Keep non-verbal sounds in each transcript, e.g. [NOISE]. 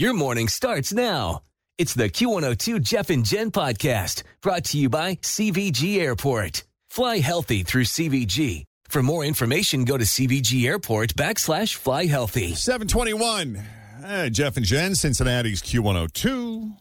Your morning starts now. It's the Q102 Jeff and Jen podcast brought to you by CVG Airport. Fly healthy through CVG. For more information, go to CVG Airport backslash fly healthy. 721. Uh, Jeff and Jen, Cincinnati's Q102.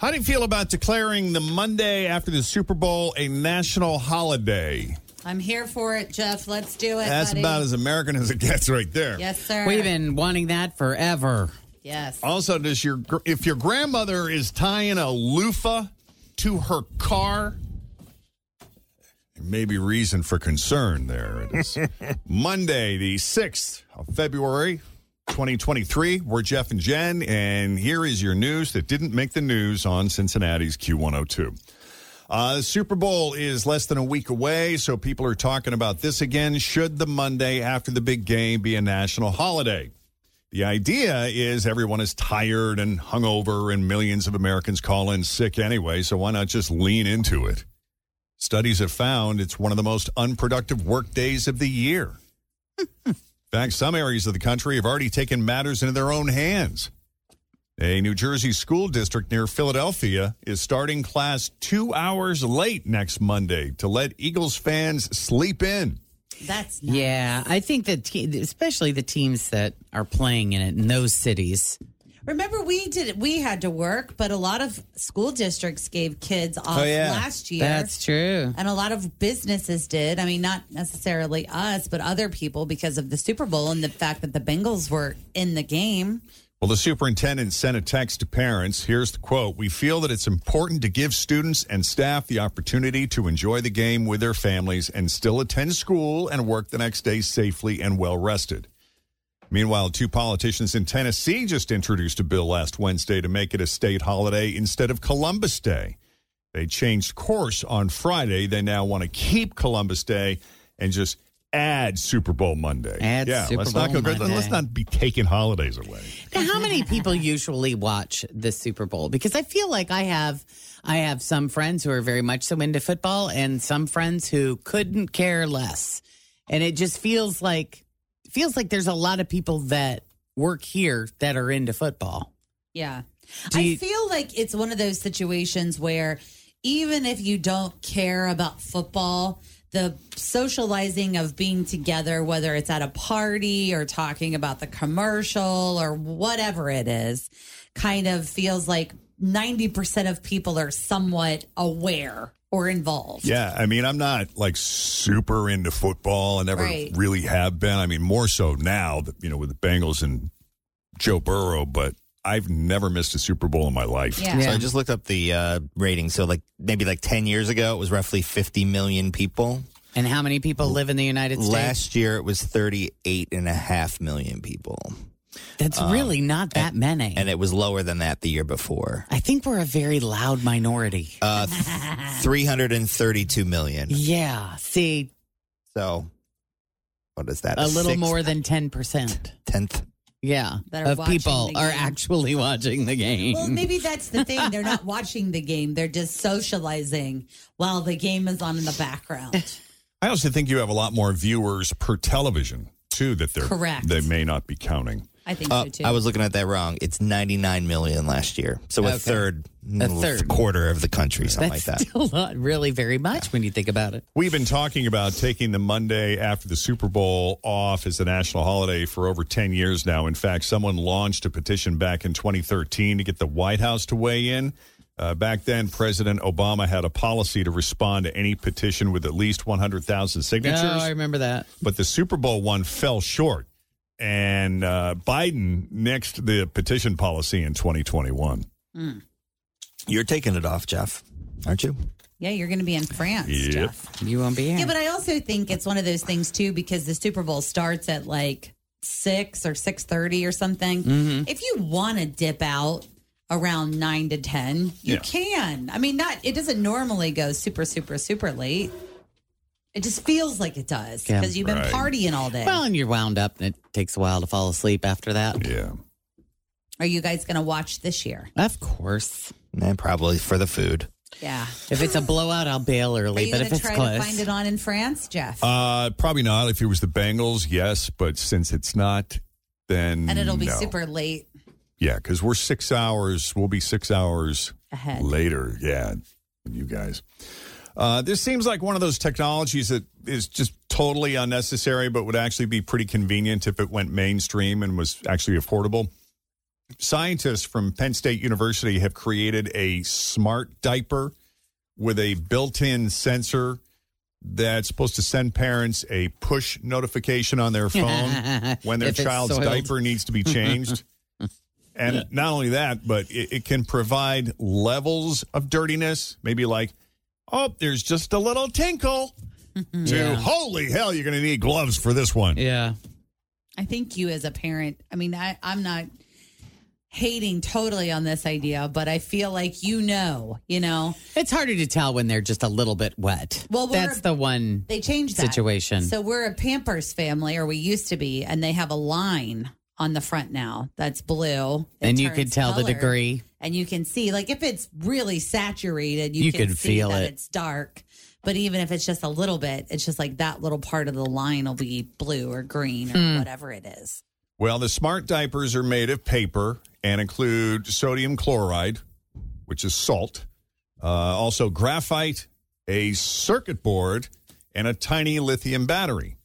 How do you feel about declaring the Monday after the Super Bowl a national holiday? I'm here for it, Jeff. Let's do it. That's buddy. about as American as it gets right there. Yes, sir. We've been wanting that forever. Yes. Also, does your if your grandmother is tying a loofah to her car, there may be reason for concern there. It is [LAUGHS] Monday, the 6th of February, 2023. We're Jeff and Jen, and here is your news that didn't make the news on Cincinnati's Q102. Uh, the Super Bowl is less than a week away, so people are talking about this again. Should the Monday after the big game be a national holiday? The idea is everyone is tired and hungover, and millions of Americans call in sick anyway, so why not just lean into it? Studies have found it's one of the most unproductive work days of the year. In fact, some areas of the country have already taken matters into their own hands. A New Jersey school district near Philadelphia is starting class two hours late next Monday to let Eagles fans sleep in. That's nice. Yeah, I think that, te- especially the teams that are playing in it in those cities. Remember, we did. We had to work, but a lot of school districts gave kids off Oh, yeah. last year. That's true. and a lot of businesses did. I mean, not necessarily us, but other people because of the Super Bowl and the fact that the Bengals were in the game. Well, the superintendent sent a text to parents. Here's the quote We feel that it's important to give students and staff the opportunity to enjoy the game with their families and still attend school and work the next day safely and well rested. Meanwhile, two politicians in Tennessee just introduced a bill last Wednesday to make it a state holiday instead of Columbus Day. They changed course on Friday. They now want to keep Columbus Day and just add Super Bowl Monday. Add yeah, Super let's not Bowl go. Let's not be taking holidays away. Now, how many people usually watch the Super Bowl? Because I feel like I have, I have some friends who are very much so into football, and some friends who couldn't care less. And it just feels like, feels like there's a lot of people that work here that are into football. Yeah. Do I you- feel like it's one of those situations where even if you don't care about football, the socializing of being together, whether it's at a party or talking about the commercial or whatever it is, kind of feels like 90% of people are somewhat aware or involved. Yeah, I mean, I'm not like super into football. I never Right. really have been. I mean, more so now, that, you know, with the Bengals and Joe Burrow, but I've never missed a Super Bowl in my life. Yeah. So I just looked up the uh, rating. So like maybe like 10 years ago, it was roughly 50 million people. And how many people live in the United States? Last year, it was 38 and a half million people. That's really not that many. And it was lower than that the year before. I think we're a very loud minority. Uh, [LAUGHS] 332 million. yeah. See, So what is that? a little sixth, more than 10%. 10th. Yeah. That are of people are actually watching the game. Well, maybe [LAUGHS] that's the thing. They're not watching the game. They're just socializing while the game is on in the background. I also think you have a lot more viewers per television too that they're Correct. They may not be counting. I think Uh, so too. I was looking at that wrong. It's 99 million last year. So a third, A third. quarter of the country, something That's like that. still not really very much when you think about it. We've been talking about taking the Monday after the Super Bowl off as a national holiday for over 10 years now. In fact, someone launched a petition back in 2013 to get the White House to weigh in. Uh, back then, President Obama had a policy to respond to any petition with at least 100,000 signatures. Oh, I remember that. but the Super Bowl one fell short. And uh, Biden nixed the petition policy in 2021. You're taking it off, Jeff, aren't you? yeah, you're going to be in France, Yep. Jeff. You won't be here. Yeah, but I also think it's one of those things too because the Super Bowl starts at like six or six thirty or something. Mm-hmm. If you want to dip out around nine to ten, you Yeah. can. I mean, not it doesn't normally go super, super, super late. It just feels like it does Yeah. because you've been Right. partying all day. well, and you're wound up, and it takes a while to fall asleep after that. Yeah. Are you guys going to watch this year? Of course. And probably for the food. Yeah. If it's a blowout, I'll bail early. But if to it's try close, to find it on in France, Jeff? Uh, probably not. If it was the Bengals, yes. But since it's not, then. and it'll be no. super late Yeah, because we're six hours. We'll be six hours ahead. later. Yeah, you guys. Uh, this seems like one of those technologies that is just totally unnecessary, but would actually be pretty convenient if it went mainstream and was actually affordable. Scientists from Penn State University have created a smart diaper with a built in sensor that's supposed to send parents a push notification on their phone [LAUGHS] when their child's soiled. diaper needs to be changed. [LAUGHS] and not only that, but it, it can provide levels of dirtiness, maybe like, oh, there's just a little tinkle. [LAUGHS] To Yeah. holy hell, you're going to need gloves for this one. yeah. I think you as a parent, I mean, I, I'm not hating totally on this idea, but I feel like you know, you know, It's harder to tell when they're just a little bit wet. Well, we're- that's the one. they changed that. Situation. So we're a Pampers family, or we used to be, and they have a line on the front now that's blue. It and you can could tell the degree. And you can see, like, if it's really saturated, you, You can can see feel that it. it's dark. But even if it's just a little bit, it's just like that little part of the line will be blue or green or Hmm. whatever it is. Well, the smart diapers are made of paper and include sodium chloride, which is salt, uh, also graphite, a circuit board, and a tiny lithium battery.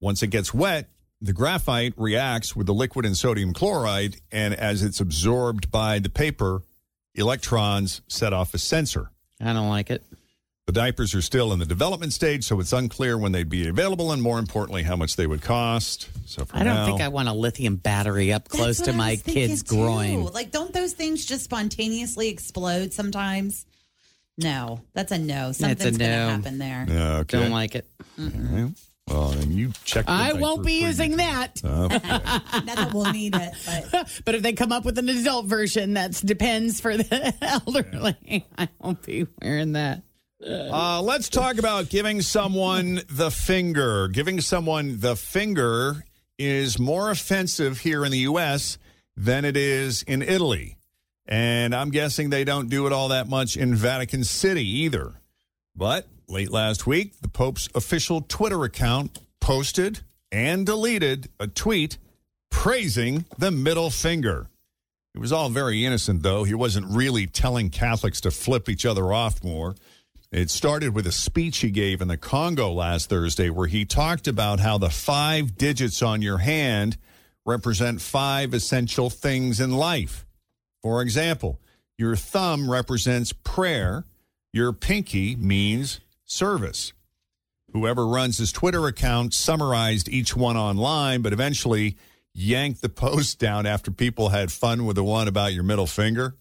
Once it gets wet, the graphite reacts with the liquid and sodium chloride, and as it's absorbed by the paper, electrons set off a sensor. I don't like it. The diapers are still in the development stage, so it's unclear when they'd be available and more importantly, how much they would cost. So for I don't now, think I want a lithium battery up close to my was thinking, kid's too. groin. Like, don't those things just spontaneously explode sometimes? No, that's a no. Something's going to no. happen there. Yeah, okay. Don't like it. Well, then you check. the I won't be using that. [LAUGHS] Okay. Not that we'll need it, but [LAUGHS] But if they come up with an adult version, that depends for the [LAUGHS] elderly. I won't be wearing that. Uh, let's talk about giving someone the finger. Giving someone the finger is more offensive here in the U.S. than it is in Italy. And I'm guessing they don't do it all that much in Vatican City either. But late last week, the Pope's official Twitter account posted and deleted a tweet praising the middle finger. It was all very innocent, though. He wasn't really telling Catholics to flip each other off more. It started with a speech he gave in the Congo last Thursday where he talked about how the five digits on your hand represent five essential things in life. For example, your thumb represents prayer, your pinky means service. Whoever runs his Twitter account summarized each one online, but eventually yanked the [LAUGHS] post down after people had fun with the one about your middle finger.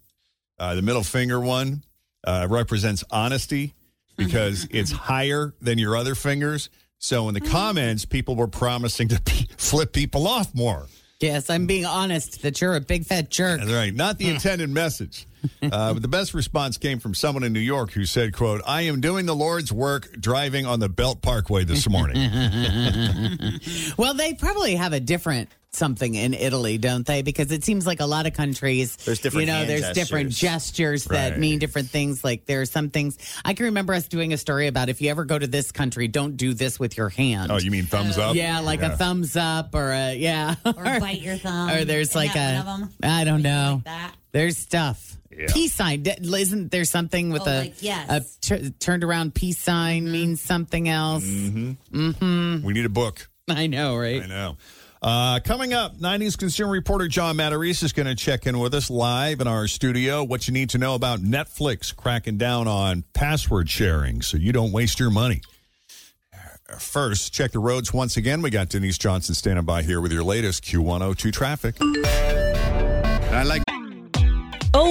Uh, the middle finger one uh, represents honesty because [LAUGHS] it's higher than your other fingers. So in the comments, people were promising to pe- [LAUGHS] flip people off more. Yes, I'm being honest that you're a big fat jerk. That's right. Not the intended message. [LAUGHS] Uh, but the best response came from someone in New York who said, quote, I am doing the Lord's work driving on the Belt Parkway this morning. [LAUGHS] [LAUGHS] Well, they probably have a different something in Italy, don't they? Because it seems like a lot of countries, There's different you know, hand there's different gestures. gestures that Right. mean different things. Like there are some things I can remember us doing a story about. If you ever go to this country, don't do this with your hand. Oh, you mean thumbs up? yeah, like a thumbs up or a yeah, Or [LAUGHS] bite your thumb. or there's like that a one of 'em? I don't know. Like that. There's stuff. Peace sign. Isn't there something with Oh, a, like, yes. a turned around peace sign means something else? Mm-hmm. We need a book. I know, right? I know. Uh, coming up, 90s consumer reporter John Matarese is going to check in with us live in our studio. What you need to know about Netflix cracking down on password sharing so you don't waste your money. First, check the roads once again. We got Denise Johnson standing by here with your latest Q102 traffic. I like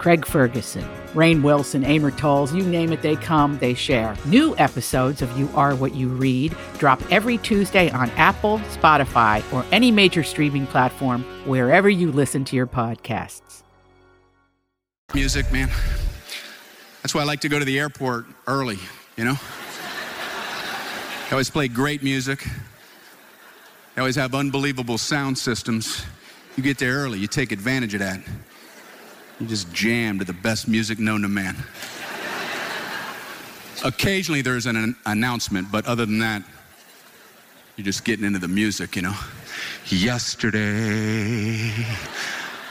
Craig Ferguson, Rainn Wilson, Amor Towles, you name it, they come, they share. New episodes of You Are What You Read drop every Tuesday on Apple, Spotify, or any major streaming platform wherever you listen to your podcasts. Music, man. That's why I like to go to the airport early, you know? They always play great music. They always have unbelievable sound systems. You get there early, you take advantage of that. You just jam to the best music known to man. Occasionally there's an an announcement, but other than that, you're just getting into the music, you know? Yesterday,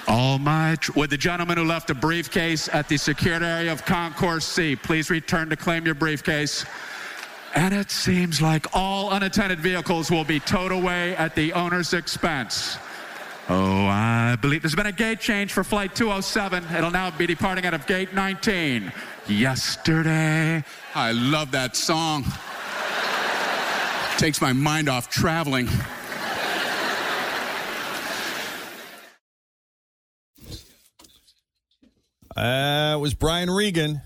all my. Tr- Would the gentleman who left a briefcase at the secured area of Concourse C please return to claim your briefcase? And it seems like all unattended vehicles will be towed away at the owner's expense. Oh, I believe there's been a gate change for flight 207. It'll now be departing out of gate 19. Yesterday. I love that song. Takes my mind off traveling. Uh, it was Brian Regan.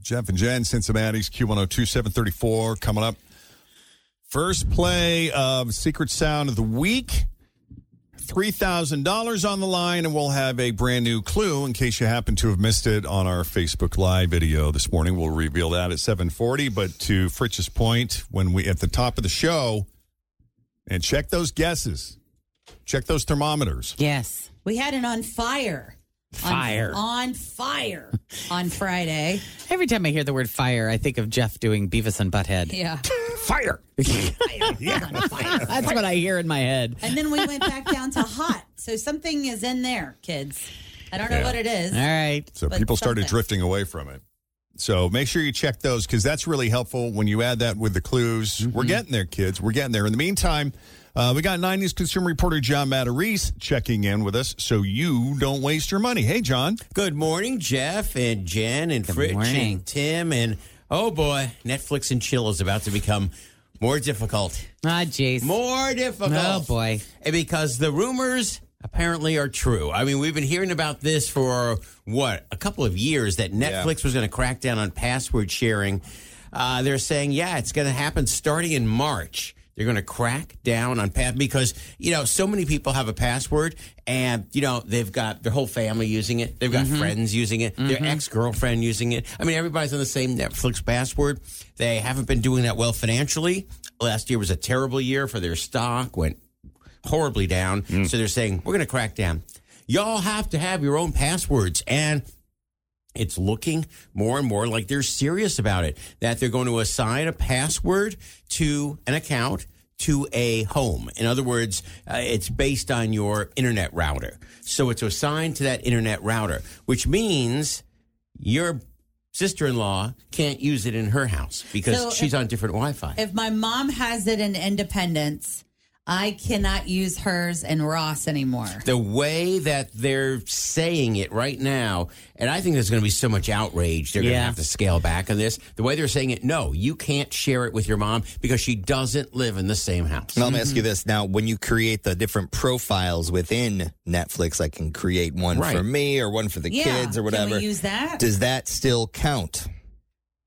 Jeff and Jen, Cincinnati's Q102 734 coming up. First play of Secret Sound of the Week. $3,000 on the line, and we'll have a brand new clue in case you happen to have missed it on our Facebook Live video this morning. We'll reveal that at 740. But to Fritz's point, when we at the top of the show, and check those guesses, check those thermometers. Yes. We had it on fire. On- Fire. On, fire [LAUGHS] on Friday. Every time I hear the word fire, I think of Jeff doing Beavis and Butthead. Yeah. [LAUGHS] Fire! [LAUGHS] [LAUGHS] That's what I hear in my head. And then we went back down to hot. So something is in there, kids. I don't know Yeah. what it is. All right. So But people started something. drifting away from it. So make sure you check those because that's really helpful when you add that with the clues. Mm-hmm. We're getting there, kids. We're getting there. In the meantime, uh, we got 90s consumer reporter John Matarese checking in with us so you don't waste your money. Hey, John. Good morning, Jeff and Jen and Fritz morning. and Tim. And oh boy, Netflix and chill is about to become more difficult. Ah, jeez. More difficult. Oh, boy. Because the rumors apparently are true. I mean, we've been hearing about this for what, a couple of years that Netflix was going to crack down on password sharing. Uh, they're saying, yeah, it's going to happen starting in March. They're going to crack down on pass because you know so many people have a password and you know they've got their whole family using it. They've got mm-hmm. friends using it. Their mm-hmm. ex girlfriend using it. I mean, everybody's on the same Netflix password. They haven't been doing that well financially. Last year was a terrible year for their stock. Went horribly down. Mm. So they're saying we're going to crack down. Y'all have to have your own passwords and it's looking more and more like they're serious about it. That they're going to assign a password to an account to a home. In other words, uh, it's based on your internet router. So it's assigned to that internet router, which means your sister-in-law can't use it in her house because So she's if- on different Wi-Fi. If my mom has it in Independence, I cannot use hers and Ross anymore. the way that they're saying it right now, and I think there's going to be so much outrage, they're going to Yeah. have to scale back on this. The way they're saying it, no, you can't share it with your mom because she doesn't live in the same house. Now, let me ask you this. Now, when you create the different profiles within Netflix, I can create one Right. for me or one for the Yeah. kids or Can whatever. we use that? Does that still count?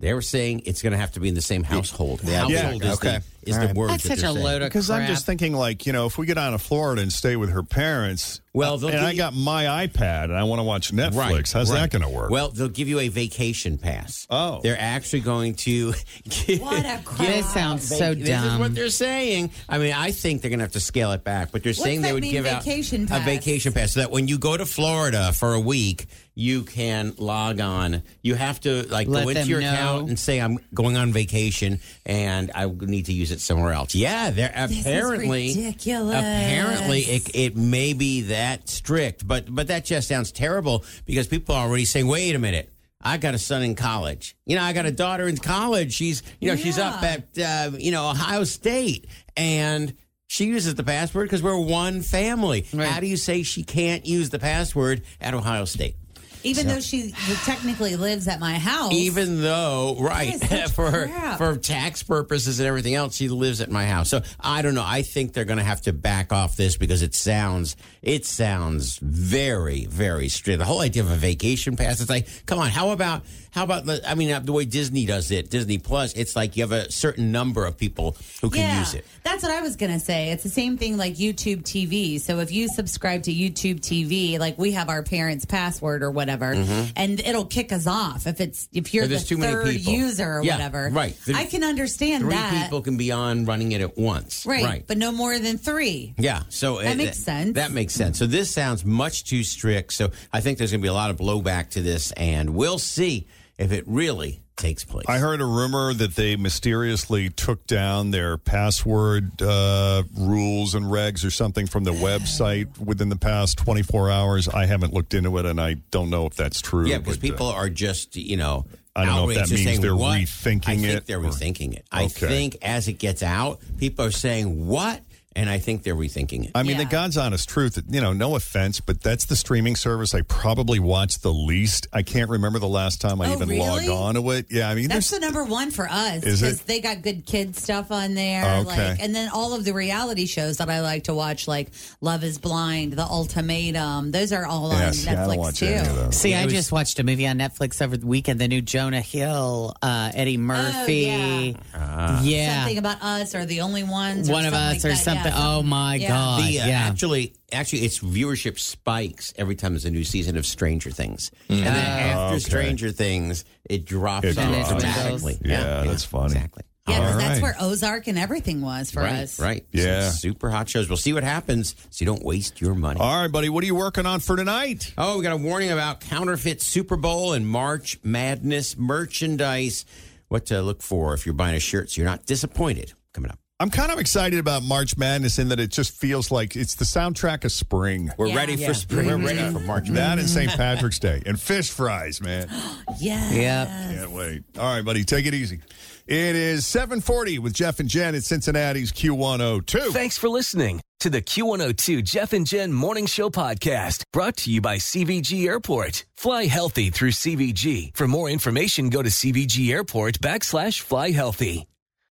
They were saying it's going to have to be in the same household. Yeah. Household Yeah, is, okay. the, is All the word That's that such a saying. load of Because I'm just thinking, like, you know, if we get down to Florida and stay with her parents, Well, and I got my iPad and I want to watch Netflix, Right, how's right. that going to work? Well, they'll give you a vacation pass. Oh. they're actually going to. [LAUGHS] Give, What a crap. This sounds so This is what they're saying. I mean, I think they're going to have to scale it back, but they're saying they would mean, give out vacation a vacation pass so that when you go to Florida for a week, you can log on. You have to like Let go into your know. account and say, "I'm going on vacation and I need to use it somewhere else." Yeah, they're apparently ridiculous. Apparently, it, it may be that strict, but but that just sounds terrible because people are already saying, "Wait a minute." I got a son in college. You know, I got a daughter in college. She's, you know, she's up at, uh, you know, Ohio State, and she uses the password because we're one family. Right. How do you say she can't use the password at Ohio State? Even though she technically lives at my house. Even though, right, That is [LAUGHS] such for crap. for tax purposes and everything else, she lives at my house. So I don't know. I think they're going to have to back off this because it sounds it sounds very very strict. The whole idea of a vacation pass. It's like, come on, how about how about the- I mean uh, the way Disney does it, Disney Plus. It's like you have a certain number of people who can yeah, use it. That's what I was going to say. It's the same thing like YouTube TV. So if you subscribe to YouTube TV, like we have our parents' password or whatever, and it'll kick us off if it's if you're the Mm-hmm. third user or Yeah, whatever. right. There- I can understand Three that. people can be on running it at once. right, right. but no more than three. Yeah, so That uh, makes sense. That makes sense. So this sounds much too strict. So I think there's going to be a lot of blowback to this, and we'll see if it really takes place. I heard a rumor that they mysteriously took down their password uh, rules and regs or something from the website within the past 24 hours. I haven't looked into it, and I don't know if that's true. yeah, because uh, people are just you know. I don't know if that means saying, they're "What?" rethinking I think it, They're rethinking it. I Okay. think as it gets out, people are saying what, and I think they're rethinking it. I mean, the God's honest truth, you know, no offense, but that's the streaming service I probably watch the least. I can't remember the last time I Oh, even really? logged on to it. Yeah, I mean, That's the number one for us Is it? they got good kid stuff on there. Okay. Like, and then all of the reality shows that I like to watch, like Love Is Blind, The Ultimatum. Those are all yeah, on see, I don't Netflix watch too. any of those. See, I was- just watched a movie on Netflix over the weekend. The new Jonah Hill, uh, Eddie Murphy. Oh, yeah, Yeah. Something about us or the only ones. or one of us like or that. something. Yeah, oh my yeah. god! The, uh, yeah, Actually, actually, its viewership spikes every time there's a new season of Stranger Things, and then after Mm. okay. Stranger Things, it drops It off drops. dramatically. Yeah, that's funny. Exactly. Yeah, because All that's right. where Ozark and everything was for right, us. right. Yeah. Some super hot shows. We'll see what happens, so you don't waste your money. All right, buddy, what are you working on for tonight? Oh, we got a warning about counterfeit Super Bowl and March Madness merchandise. What to look for if you're buying a shirt so you're not disappointed. Coming up. I'm kind of excited about March Madness in that it just feels like it's the soundtrack of spring. We're Yeah. ready Yeah. for spring. We're ready mm-hmm. for March Madness. That and St. Mm-hmm. Patrick's Day and fish fries, man. [GASPS] Yeah. Yep. Can't wait. All right, buddy, take it easy. It is 740 with Jeff and Jen at Cincinnati's Q102. Thanks for listening to the Q102 Jeff and Jen Morning Show podcast brought to you by CVG Airport. Fly healthy through CVG. For more information, go to CVG Airport backslash fly healthy.